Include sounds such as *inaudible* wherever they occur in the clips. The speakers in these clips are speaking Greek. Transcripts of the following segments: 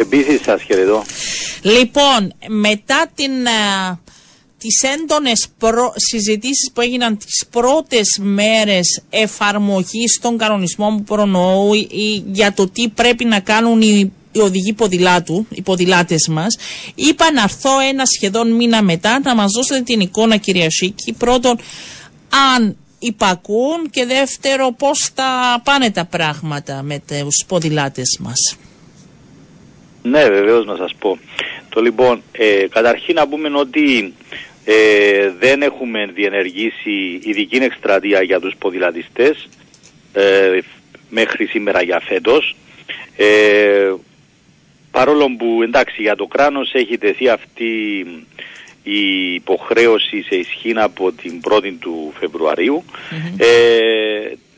Επίσης σας χαιρετώ. Λοιπόν, μετά την, α, τις έντονες προ... συζητήσεις που έγιναν τις πρώτες μέρες εφαρμογής των κανονισμών που προνοώ για το τι πρέπει να κάνουν οι, οι οδηγοί ποδηλάτου, οι ποδηλάτες μας, είπα να έρθω ένα σχεδόν μήνα μετά να μας δώσετε την εικόνα κυρία Σίκη. Πρώτον, αν υπακούν και δεύτερο πώς θα πάνε τα πράγματα με τους ποδηλάτες μας. Ναι, βεβαίως να σας πω. Το λοιπόν, ε, καταρχήν να πούμε ότι ε, δεν έχουμε διενεργήσει ειδική εκστρατεία για τους ποδηλατιστές ε, μέχρι σήμερα για φέτος. Ε, παρόλο που εντάξει για το κράνος έχει τεθεί αυτή η υποχρέωση σε ισχύ από την 1η του φεβρουαριου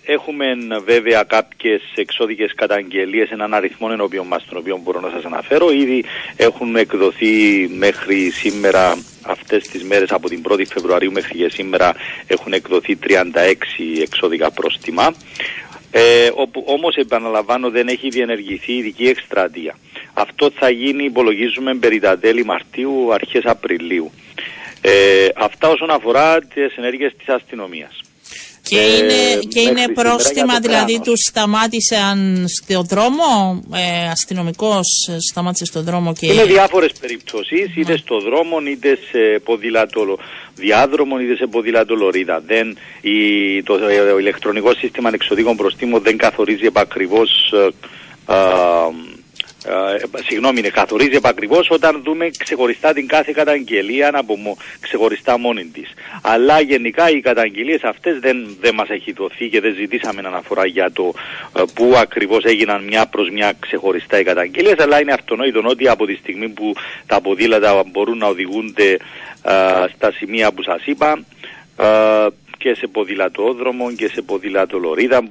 Έχουμε βέβαια κάποιες εξώδικες καταγγελίες, έναν αριθμό ενώπιον μα, τον οποίο μπορώ να σας αναφέρω. Ήδη έχουν εκδοθεί μέχρι σήμερα, αυτές τις μέρες από την 1η Φεβρουαρίου μέχρι και σήμερα, έχουν εκδοθεί 36 εξώδικα πρόστιμα. Ε, όπου όμως επαναλαμβάνω δεν έχει διενεργηθεί ειδική εκστρατεία. Αυτό θα γίνει υπολογίζουμε περί τα τέλη Μαρτίου, αρχές Απριλίου. Ε, αυτά όσον αφορά τις ενέργειες της αστυνομίας. Και ε, είναι, και είναι πρόστιμα, δηλαδή τους σταμάτησαν στο δρόμο, ε, αστυνομικός σταμάτησε στο δρόμο και. Είναι διάφορες περιπτώσεις, είτε στο δρόμο, είτε σε ποδηλατολο διάδρομο, είτε σε ποδηλατολορίδα. Δεν, η, το, το ηλεκτρονικός σύστημα εξοδίκων προστίμων δεν καθορίζει επακριβώς. Ε, ε, συγγνώμη, είναι καθορίζει επακριβώς όταν δούμε ξεχωριστά την κάθε καταγγελία από ξεχωριστά μόνη της. Αλλά γενικά οι καταγγελίες αυτές δεν, δεν μας έχει δοθεί και δεν ζητήσαμε αναφορά για το ε, πού ακριβώς έγιναν μια προς μια ξεχωριστά οι καταγγελίες. Αλλά είναι αυτονόητο ότι από τη στιγμή που τα ποδήλατα μπορούν να οδηγούνται ε, στα σημεία που σας είπα, ε, και σε ποδηλατόδρομο και σε ποδηλατολορίδα,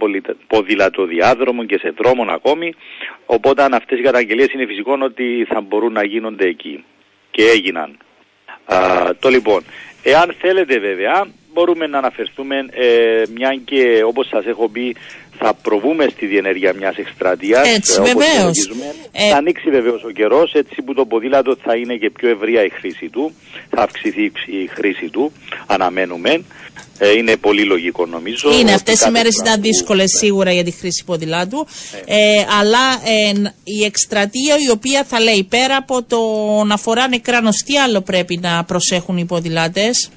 ποδηλατοδιάδρομο και σε δρόμο ακόμη. Οπότε αν αυτές οι καταγγελίες είναι φυσικό ότι θα μπορούν να γίνονται εκεί. Και έγιναν. Α, το λοιπόν, εάν θέλετε βέβαια μπορούμε να αναφερθούμε ε, μια και όπως σας έχω πει θα προβούμε στη διενέργεια μιας εκστρατείας. Έτσι, βεβαίως. Ε... Θα ανοίξει βεβαίως ο καιρός, έτσι που το ποδήλατο θα είναι και πιο ευρεία η χρήση του. Θα αυξηθεί η χρήση του, αναμένουμε. Ε, είναι πολύ λογικό νομίζω. Είναι αυτές οι μέρες ήταν δύσκολες σίγουρα για τη χρήση ποδηλάτου. Ε. ε, αλλά ε, η εκστρατεία η οποία θα λέει πέρα από το να φοράνε κράνος, τι άλλο πρέπει να προσέχουν οι ποδηλάτες;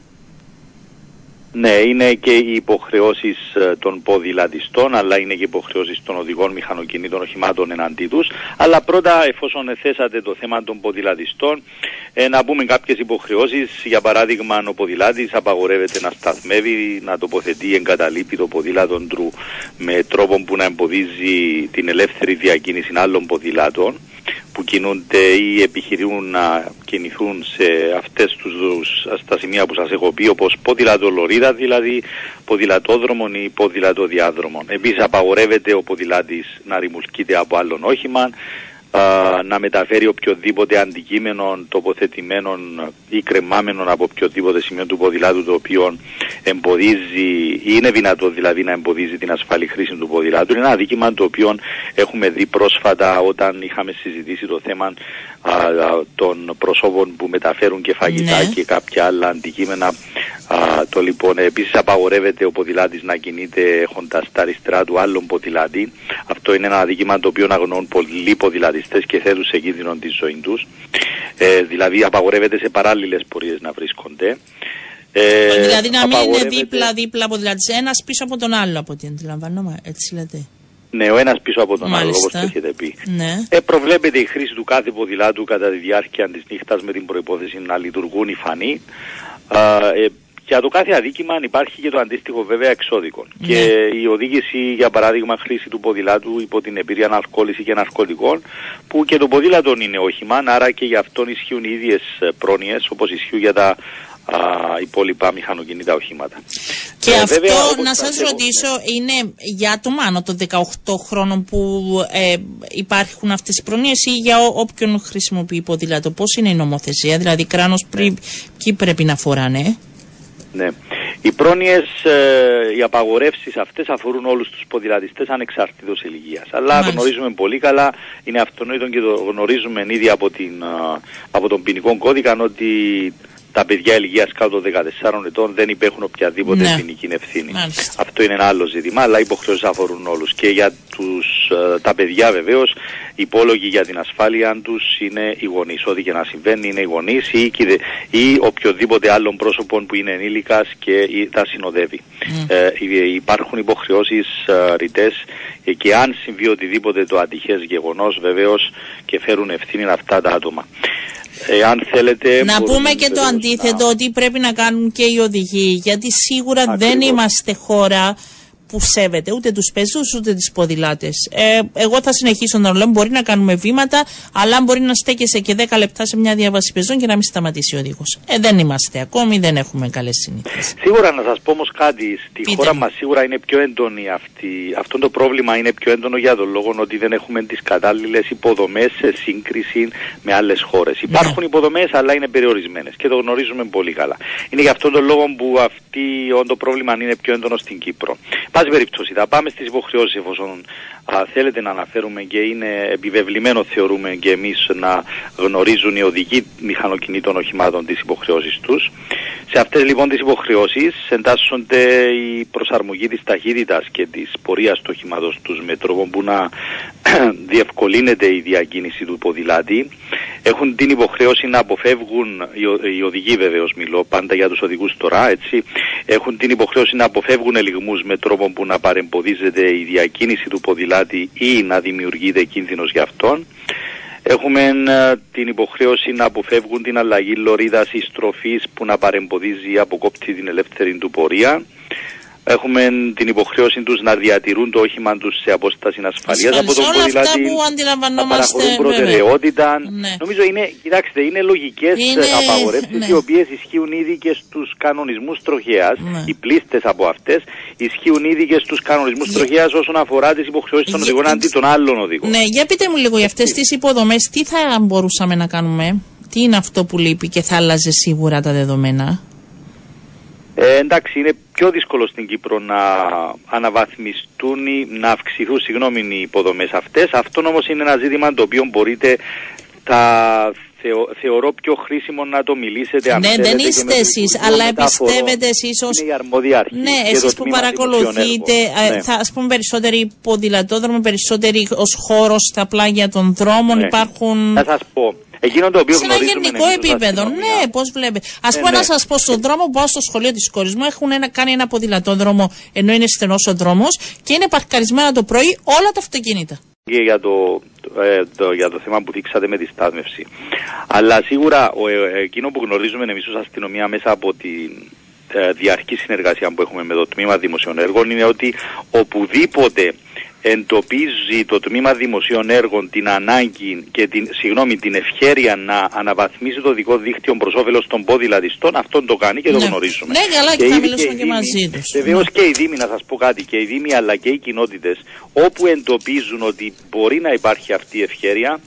Ναι, είναι και οι υποχρεώσεις ε, των ποδηλατιστών, αλλά είναι και οι υποχρεώσεις των οδηγών μηχανοκινήτων οχημάτων εναντί τους. Αλλά πρώτα, εφόσον θέσατε το θέμα των ποδηλατιστών, ε, να πούμε κάποιες υποχρεώσεις. Για παράδειγμα, ο ποδηλάτης απαγορεύεται να σταθμεύει, να τοποθετεί, εγκαταλείπει το ποδήλατο του με τρόπο που να εμποδίζει την ελεύθερη διακίνηση άλλων ποδηλάτων που κινούνται ή επιχειρούν να κινηθούν σε αυτές τους, στα σημεία που σας έχω πει όπως ποδηλατολορίδα δηλαδή ποδηλατόδρομων ή ποδηλατοδιάδρομων. Επίσης απαγορεύεται ο ποδηλάτης να ρημουλκείται από άλλον όχημα να μεταφέρει οποιοδήποτε αντικείμενο τοποθετημένο ή κρεμάμενο από οποιοδήποτε σημείο του ποδηλάτου το οποίο εμποδίζει ή είναι δυνατό δηλαδή να εμποδίζει την ασφαλή χρήση του ποδηλάτου. Είναι ένα αδίκημα το οποίο έχουμε δει πρόσφατα όταν είχαμε συζητήσει το θέμα των προσώπων που μεταφέρουν και φαγητά ναι. και κάποια άλλα αντικείμενα Α, το λοιπόν, επίσης απαγορεύεται ο ποδηλάτης να κινείται έχοντας τα αριστερά του άλλον ποδηλάτη. Αυτό είναι ένα αδίκημα το οποίο αγνοούν πολλοί ποδηλατιστές και θέτουν σε κίνδυνο τη ζωή τους. Ε, δηλαδή απαγορεύεται σε παράλληλες πορείες να βρίσκονται. Ε, δηλαδή να μην είναι δίπλα-δίπλα ποδηλάτης, ένας πίσω από τον άλλο από ό,τι αντιλαμβάνομαι, έτσι λέτε. Ναι, ο ένας πίσω από τον άλλο, όπως το έχετε πει. Ναι. Ε, προβλέπεται η χρήση του κάθε ποδηλάτου κατά τη διάρκεια της νύχτας με την προπόθεση να λειτουργούν οι φανοί. Ε, για το κάθε αδίκημα υπάρχει και το αντίστοιχο βέβαια εξώδικο. Ναι. Και η οδήγηση, για παράδειγμα, χρήση του ποδηλάτου υπό την εμπειρία αναρκόληση και ναρκωτικών, που και το ποδήλατο είναι όχημα, άρα και για αυτόν ισχύουν οι ίδιες πρόνοιες όπως ισχύουν για τα α, υπόλοιπα μηχανοκινήτα οχήματα. Και ε, αυτό να σας ρωτήσω είναι για άτομα άνω των 18 χρόνων που ε, υπάρχουν αυτές οι προνοίες ή για όποιον χρησιμοποιεί ποδήλατο. Πώς είναι η νομοθεσία, δηλαδή κράνος ναι. ποιοι πρέπει να φοράνε; Ναι. Οι πρόνοιες, ε, οι απαγορεύσεις αυτές αφορούν όλους τους ποδηλατιστές ανεξαρτήτως ηλικίας. Αλλά Μάλιστα. γνωρίζουμε πολύ καλά, είναι αυτονόητο και το γνωρίζουμε ήδη από, την, α, από τον ποινικό κώδικα ότι τα παιδιά ηλικίας κάτω των 14 ετών δεν υπέχουν οποιαδήποτε Ναι. ποινική ευθύνη. Μάλιστα. Αυτό είναι ένα άλλο ζήτημα, αλλά οι υποχρεώσεις αφορούν όλους. Και για τους, ε, τα παιδιά βεβαίως, υπόλογοι για την ασφάλεια τους είναι οι γονείς. Ό,τι και να συμβαίνει είναι οι γονείς ή, οι κηδε- ή οποιοδήποτε άλλον πρόσωπο που είναι ενήλικας και ή τα συνοδεύει. Ε, υ- υπάρχουν υποχρεώσεις ε, ρητές και αν συμβεί οτιδήποτε το ατυχέ γεγονός, βεβαίως και φέρουν ευθύνη αυτά τα άτομα. Εάν θέλετε. Να μπορούμε πούμε και το βεβαίως αντίθετο να- ότι πρέπει να κάνουν και οι οδηγοί γιατί σίγουρα δεν Ακριβώς. είμαστε χώρα που σέβεται ούτε τους πεζούς ούτε τις ποδηλάτες. Ε, εγώ θα συνεχίσω να λέω μπορεί να κάνουμε βήματα αλλά αν μπορεί να στέκεσαι και 10 λεπτά σε μια διάβαση πεζών και να μην σταματήσει ο οδηγός. Ε, δεν είμαστε ακόμη, δεν έχουμε καλές συνήθειες. Σίγουρα να σας πω όμως κάτι, στη Πείτε χώρα μου. μας σίγουρα είναι πιο έντονη αυτή, αυτό το πρόβλημα είναι πιο έντονο για τον λόγο ότι δεν έχουμε τις κατάλληλες υποδομές σε σύγκριση με άλλες χώρες. Υπάρχουν υποδομές αλλά είναι περιορισμένες και το γνωρίζουμε πολύ καλά. Είναι για αυτόν τον λόγο που αυτή, το πρόβλημα είναι πιο έντονο στην Κύπρο. Πάση περιπτώσει, θα πάμε στις υποχρεώσεις εφόσον α, θέλετε να αναφέρουμε και είναι επιβεβλημένο θεωρούμε και εμείς να γνωρίζουν οι οδηγοί μηχανοκινήτων οχημάτων τις υποχρεώσεις τους. Σε αυτές λοιπόν τις υποχρεώσεις εντάσσονται η προσαρμογή της ταχύτητας και της πορείας του οχήματος τους με τρόπο που να *coughs* διευκολύνεται η διακίνηση του ποδηλάτη. Έχουν την υποχρέωση να αποφεύγουν, οι, ο- οι οδηγοί βεβαίως μιλώ, πάντα για τους οδηγούς τώρα, έτσι, έχουν την υποχρέωση να αποφεύγουν ελιγμούς με τρόπο που να παρεμποδίζεται η διακίνηση του ποδηλάτη ή να δημιουργείται κίνδυνος για αυτόν. Έχουμε ε, την υποχρέωση να αποφεύγουν την αλλαγή λωρίδας ή στροφής που να παρεμποδίζει ή αποκόπτει την ελεύθερη του πορεία. Έχουμε την υποχρέωση τους να διατηρούν το όχημα τους σε απόσταση ασφαλείας από τον Όλα αυτά ποδηλάτη. που να αντιλαμβανόμαστε. παραχωρούν βέβαια. προτεραιότητα. Ναι. Νομίζω είναι, κοιτάξτε, είναι λογικές Είναι- είναι, απαγορεύσεις ναι. οι οποίες ισχύουν ήδη και στους κανονισμούς τροχέας. Ναι. Οι πλήστες από αυτές ισχύουν ήδη και στους κανονισμούς Για- τροχέας όσον αφορά τις υποχρεώσεις των Για- οδηγών αντί των άλλων οδηγών. Ναι, για πείτε μου λίγο για αυτές τις υποδομές, τι θα μπορούσαμε να κάνουμε, τι είναι αυτό που λείπει και θα άλλαζε σίγουρα τα δεδομένα; Ε, εντάξει, είναι πιο δύσκολο στην Κύπρο να αναβαθμιστούν ή να αυξηθούν συγγνώμη, οι υποδομές αυτές. Αυτό όμως είναι ένα ζήτημα το οποίο μπορείτε τα θεω- θεωρώ πιο χρήσιμο να το μιλήσετε αν Ναι, θέλετε, δεν και είστε με το εσείς, Υπουργείο αλλά Μεταφορών. πιστεύετε εσείς ως- Είναι η αρμόδια αρχή Ναι, και εσείς το που τμήμα παρακολουθείτε, δημοσίων έργων. ε, Ναι. θα ας πούμε περισσότεροι ποδηλατόδρομοι, περισσότεροι ως χώρος στα πλάγια των δρόμων Ναι. υπάρχουν... Θα σας πω, εκείνο το οποίο Σε ένα γνωρίζουμε γενικό εμείς ως επίπεδο, αστυνομία, ναι, πώς βλέπει. Α Ναι, πούμε, να ναι. σας πω, στον δρόμο που πάω στο σχολείο της κόρη μου έχουν ένα, κάνει ένα ποδηλατόδρομο ενώ είναι στενός ο δρόμος και είναι παρκαρισμένα το πρωί όλα τα αυτοκίνητα. και για το, ε, το, για το θέμα που δείξατε με τη στάθμευση. Αλλά σίγουρα ο, ε, εκείνο που γνωρίζουμε εμείς ως αστυνομία μέσα από τη ε, διαρκή συνεργασία που έχουμε με το Τμήμα Δημοσίων Έργων είναι ότι οπουδήποτε εντοπίζει το Τμήμα Δημοσίων Έργων την ανάγκη και την, συγγνώμη, την ευχέρεια να αναβαθμίσει το δικό δίκτυο προς όφελος των ποδηλατιστών, αυτόν το κάνει και το Ναι. γνωρίζουμε. Ναι, καλά, και θα ήδη μιλήσουμε οι και Δήμοι- μαζί τους. Βεβαίως Ναι. και οι Δήμοι, να σας πω κάτι, και οι Δήμοι αλλά και οι κοινότητες, όπου εντοπίζουν ότι μπορεί να υπάρχει αυτή η ευχέρεια,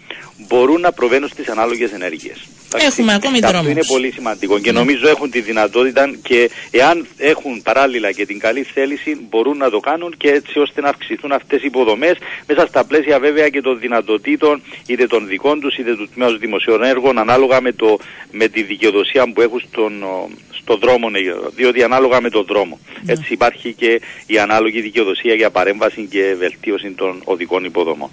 μπορούν να προβαίνουν στις ανάλογες ενέργειες. Έχουμε ακόμη Αυτό δρόμο. είναι πολύ σημαντικό και νομίζω έχουν τη δυνατότητα και εάν έχουν παράλληλα και την καλή θέληση μπορούν να το κάνουν και έτσι ώστε να αυξηθούν αυτές οι υποδομές μέσα στα πλαίσια βέβαια και των δυνατοτήτων είτε των δικών τους είτε του τμήματος δημοσίων έργων ανάλογα με, το, με τη δικαιοδοσία που έχουν στον, ο, στο δρόμο, ναι, διότι ανάλογα με τον δρόμο. Έτσι υπάρχει και η ανάλογη δικαιοδοσία για παρέμβαση και βελτίωση των οδικών υποδομών.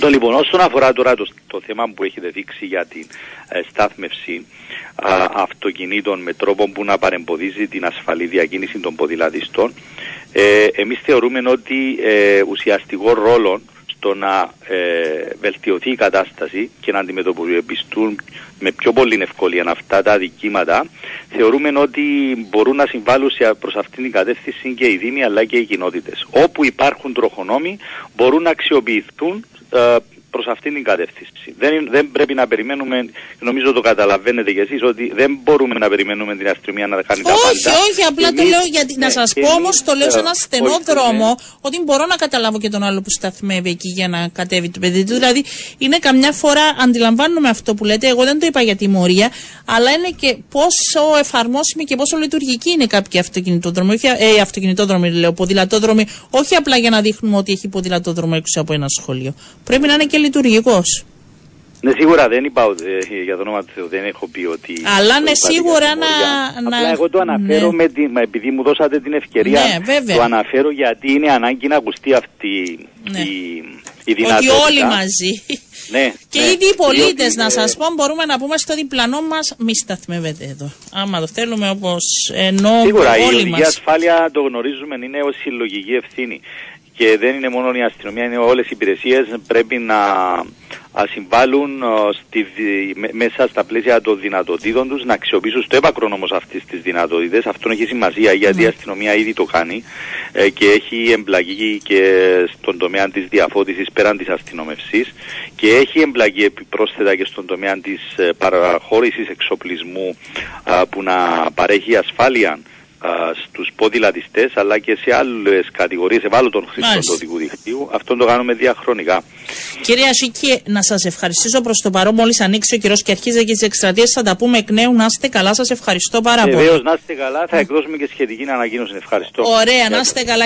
Το λοιπόν, όσον αφορά τώρα το, το θέμα που έχετε δείξει για την ε, στάθμευση α, αυτοκινήτων με τρόπο που να παρεμποδίζει την ασφαλή διακίνηση των ποδηλατιστών, ε, εμείς θεωρούμε ότι ε, ουσιαστικό ρόλο στο να ε, βελτιωθεί η κατάσταση και να αντιμετωπιστούν με πιο πολύ ευκολία αυτά τα αδικήματα, θεωρούμε ότι μπορούν να συμβάλλουν σε, προς αυτήν την κατεύθυνση και οι Δήμοι αλλά και οι κοινότητες. Όπου υπάρχουν τροχονόμοι μπορούν να αξιοποιηθούν ε, προς αυτήν την κατεύθυνση. Δεν, δεν πρέπει να περιμένουμε, νομίζω το καταλαβαίνετε κι εσείς, ότι δεν μπορούμε να περιμένουμε την αστυνομία να κάνει τα πάντα. Όχι, όχι, απλά το λέω γιατί. να ναι, σα πω όμως, το λέω σε ένα στενό δρόμο, ότι μπορώ να καταλάβω και τον άλλο που σταθμεύει εκεί για να κατέβει το παιδί του. Δηλαδή, είναι καμιά φορά, αντιλαμβάνομαι αυτό που λέτε, εγώ δεν το είπα για τιμωρία, αλλά είναι και πόσο εφαρμόσιμη και πόσο λειτουργική είναι κάποιοι αυτοκινητόδρομοι. Όχι, ε, αυτοκινητόδρομοι, λέω, ποδηλατόδρομοι, όχι απλά για να δείχνουμε ότι έχει ποδηλατόδρομο έξω από ένα σχολείο. Πρέπει να είναι και λειτουργικός. Ναι, σίγουρα δεν είπα ότι, ε, για το όνομα του Θεού, δεν έχω πει ότι. Αλλά ναι, σίγουρα να. Απλά εγώ το αναφέρω ναι. με την, επειδή μου δώσατε την ευκαιρία. Ναι, το αναφέρω γιατί είναι ανάγκη να ακουστεί αυτή ναι. η, η δυνατότητα. Ότι όλοι μαζί. *laughs* Ναι, και ναι. ήδη οι πολίτες, να σας πω, μπορούμε να πούμε στο διπλανό μας, μη σταθμεύετε εδώ. Άμα το θέλουμε όπως ενώ. Σίγουρα όλοι η οδηγία μας. ασφάλεια το γνωρίζουμε είναι ως συλλογική ευθύνη. Και δεν είναι μόνο η αστυνομία, είναι όλες οι υπηρεσίες πρέπει να συμβάλλουν στη, μέσα στα πλαίσια των δυνατοτήτων τους να αξιοποιήσουν στο έπακρον όμως αυτέ τι δυνατότητε. Αυτό έχει σημασία γιατί η Ναι. αστυνομία ήδη το κάνει ε, και έχει εμπλακεί και στον τομέα της διαφώτισης πέραν της αστυνομευσής και έχει εμπλακεί επιπρόσθετα και στον τομέα της παραχώρησης εξοπλισμού α, που να παρέχει ασφάλεια α, στους ποδηλατιστές αλλά και σε άλλες κατηγορίες ευάλωτων χρηστών Μάλιστα. του οδικού δικτύου. Αυτό το κάνουμε διαχρονικά. Κύριε Ασική, να σας ευχαριστήσω προς το παρόν. Μόλις ανοίξει ο καιρός και αρχίζει και τις εκστρατείες, θα τα πούμε εκ νέου. Να είστε καλά, σας ευχαριστώ πάρα πολύ. Βεβαίως να είστε καλά, θα εκδώσουμε και σχετική ανακοίνωση. Ευχαριστώ. Ωραία, Γεια να σας. είστε καλά.